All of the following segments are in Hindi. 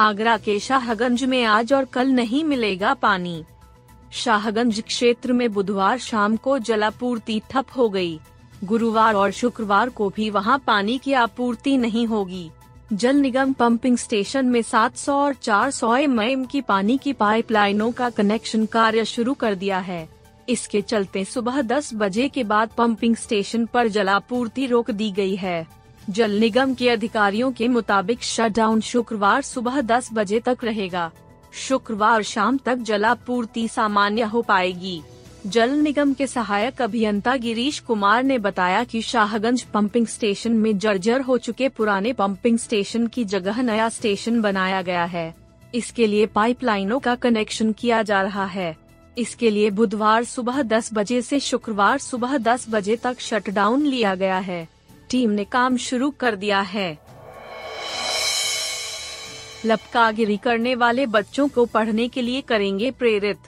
आगरा के शाहगंज में आज और कल नहीं मिलेगा पानी। शाहगंज क्षेत्र में बुधवार शाम को जलापूर्ति ठप हो गई। गुरुवार और शुक्रवार को भी वहाँ पानी की आपूर्ति नहीं होगी। जल निगम पंपिंग स्टेशन में 700 और 400 एम की पानी की पाइपलाइनों का कनेक्शन कार्य शुरू कर दिया है। इसके चलते सुबह 10 बजे के बाद पंपिंग स्टेशन पर जलापूर्ति रोक दी गई है। जल निगम के अधिकारियों के मुताबिक शटडाउन शुक्रवार सुबह 10 बजे तक रहेगा। शुक्रवार शाम तक जलापूर्ति सामान्य हो पाएगी। जल निगम के सहायक अभियंता गिरीश कुमार ने बताया कि शाहगंज पंपिंग स्टेशन में जर्जर हो चुके पुराने पंपिंग स्टेशन की जगह नया स्टेशन बनाया गया है। इसके लिए पाइपलाइनों का कनेक्शन किया जा रहा है। इसके लिए बुधवार सुबह 10 बजे से शुक्रवार सुबह 10 बजे तक शटडाउन लिया गया है। टीम ने काम शुरू कर दिया है। लपकागिरी करने वाले बच्चों को पढ़ने के लिए करेंगे प्रेरित।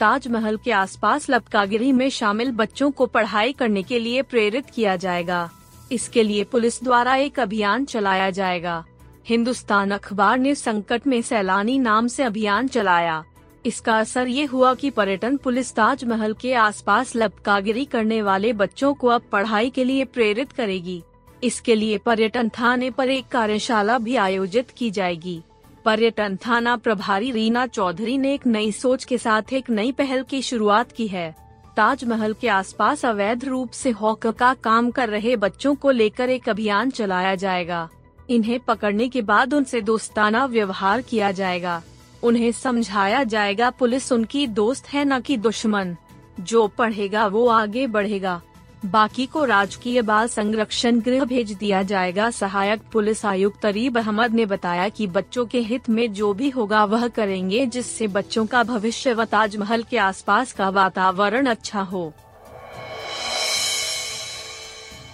ताजमहल के आसपास लपकागिरी में शामिल बच्चों को पढ़ाई करने के लिए प्रेरित किया जाएगा। इसके लिए पुलिस द्वारा एक अभियान चलाया जाएगा। हिंदुस्तान अखबार ने संकट में सैलानी नाम से अभियान चलाया। इसका असर ये हुआ कि पर्यटन पुलिस ताजमहल के आसपास लपकागिरी करने वाले बच्चों को अब पढ़ाई के लिए प्रेरित करेगी। इसके लिए पर्यटन थाने पर एक कार्यशाला भी आयोजित की जाएगी। पर्यटन थाना प्रभारी रीना चौधरी ने एक नई सोच के साथ एक नई पहल की शुरुआत की है। ताजमहल के आसपास अवैध रूप से हॉक का काम कर रहे बच्चों को लेकर एक अभियान चलाया जाएगा। इन्हें पकड़ने के बाद उनसे दोस्ताना व्यवहार किया जाएगा। उन्हें समझाया जाएगा, पुलिस उनकी दोस्त है न कि दुश्मन। जो पढ़ेगा वो आगे बढ़ेगा। बाकी को राजकीय बाल संरक्षण गृह भेज दिया जाएगा, सहायक पुलिस आयुक्त तरीब अहमद ने बताया कि बच्चों के हित में जो भी होगा वह करेंगे, जिससे बच्चों का भविष्य व ताजमहल के आसपास का वातावरण अच्छा हो।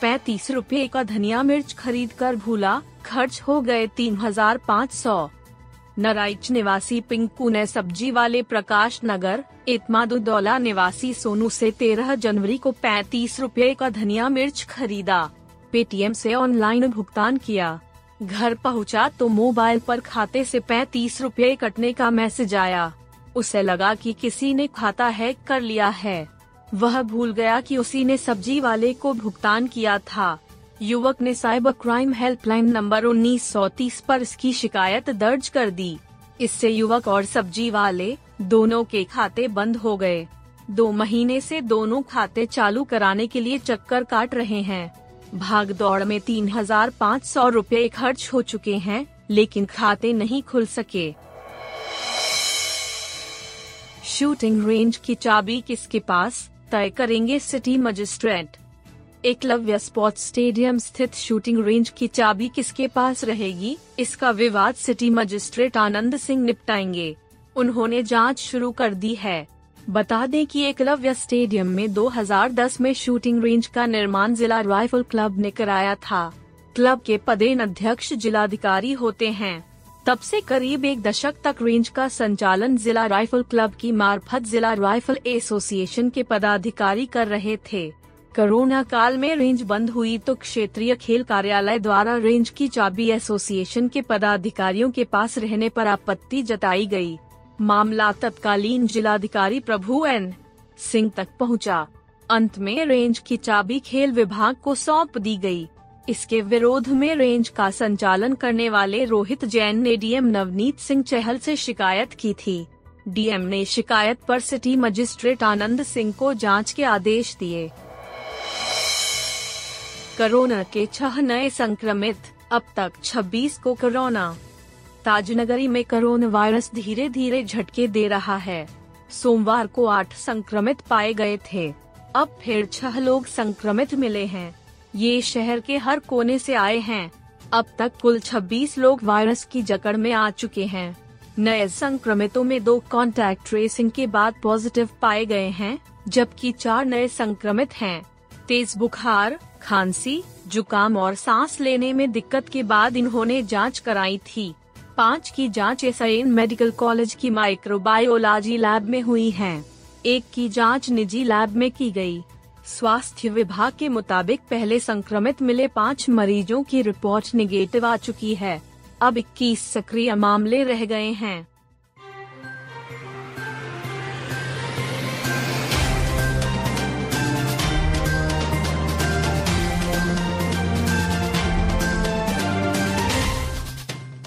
पैतीस रूपए का धनिया मिर्च खरीद कर भूला, खर्च हो गए तीन हज़ार पाँच सौ। नराइच निवासी पिंकू ने सब्ज़ी वाले प्रकाश नगर, इतमादुद्दौला निवासी सोनू से 13 जनवरी को पैतीस रूपए का धनिया मिर्च खरीदा। पेटीएम से ऑनलाइन भुगतान किया। घर पहुँचा तो मोबाइल पर खाते से पैतीस रूपए कटने का मैसेज आया। उसे लगा कि किसी ने खाता हैक कर लिया है। वह भूल गया कि उसी ने सब्ज़ी वाले को भुगतान किया था। युवक ने साइबर क्राइम हेल्पलाइन नंबर उन्नीस 1930 पर इसकी शिकायत दर्ज कर दी। इससे युवक और सब्ज़ी वाले दोनों के खाते बंद हो गए। दो महीने से दोनों खाते चालू कराने के लिए चक्कर काट रहे हैं। भाग दौड़ में तीन हज़ार पाँच सौ रूपए खर्च हो चुके हैं, लेकिन खाते नहीं खुल सके। शूटिंग रेंज की चाबी किसके पास? तय करेंगे city magistrate. Eklavya sports stadium स्थित शूटिंग रेंज की चाबी किसके पास रहेगी? इसका विवाद सिटी मजिस्ट्रेट आनंद सिंह निपटाएँगे। उन्होंने जाँच शुरू कर दी है। बता दें कि एकलव्य स्टेडियम में 2010 में शूटिंग रेंज का निर्माण जिला राइफल क्लब ने कराया था। क्लब के पदेन अध्यक्ष जिलाधिकारी होते हैं। तब से करीब एक दशक तक रेंज का संचालन जिला राइफल क्लब की मार्फत जिला राइफल एसोसिएशन के पदाधिकारी कर रहे थे। कोरोना काल में रेंज बंद हुई तो क्षेत्रीय खेल कार्यालय द्वारा रेंज की चाबी एसोसिएशन के पदाधिकारियों के पास रहने पर आपत्ति जताई गई। मामला तत्कालीन जिलाधिकारी प्रभु एन सिंह तक पहुँचा। अंत में रेंज की चाबी खेल विभाग को सौंप दी गई। इसके विरोध में रेंज का संचालन करने वाले रोहित जैन ने डीएम नवनीत सिंह चहल से शिकायत की थी डीएम ने शिकायत पर सिटी मजिस्ट्रेट आनंद सिंह को जाँच के आदेश दिए कोरोना के छह नए संक्रमित, अब तक 26 को कोरोना। ताजनगरी में कोरोना वायरस धीरे धीरे झटके दे रहा है। सोमवार को आठ संक्रमित पाए गए थे। अब फिर छह लोग संक्रमित मिले हैं। ये शहर के हर कोने से आए हैं। अब तक कुल 26 लोग वायरस की जकड़ में आ चुके हैं। नए संक्रमितों में दो कॉन्टैक्ट ट्रेसिंग के बाद पॉजिटिव पाए गए हैं, जबकि चार नए संक्रमित हैं। तेज बुखार खांसी, जुकाम और सांस लेने में दिक्कत के बाद इन्होंने जाँच कराई थी। पाँच की जाँच एस मेडिकल कॉलेज की माइक्रोबायोलॉजी लैब में हुई है। एक की जाँच निजी लैब में की गई। स्वास्थ्य विभाग के मुताबिक पहले संक्रमित मिले पाँच मरीजों की रिपोर्ट निगेटिव आ चुकी है। अब 21 सक्रिय मामले रह गए हैं।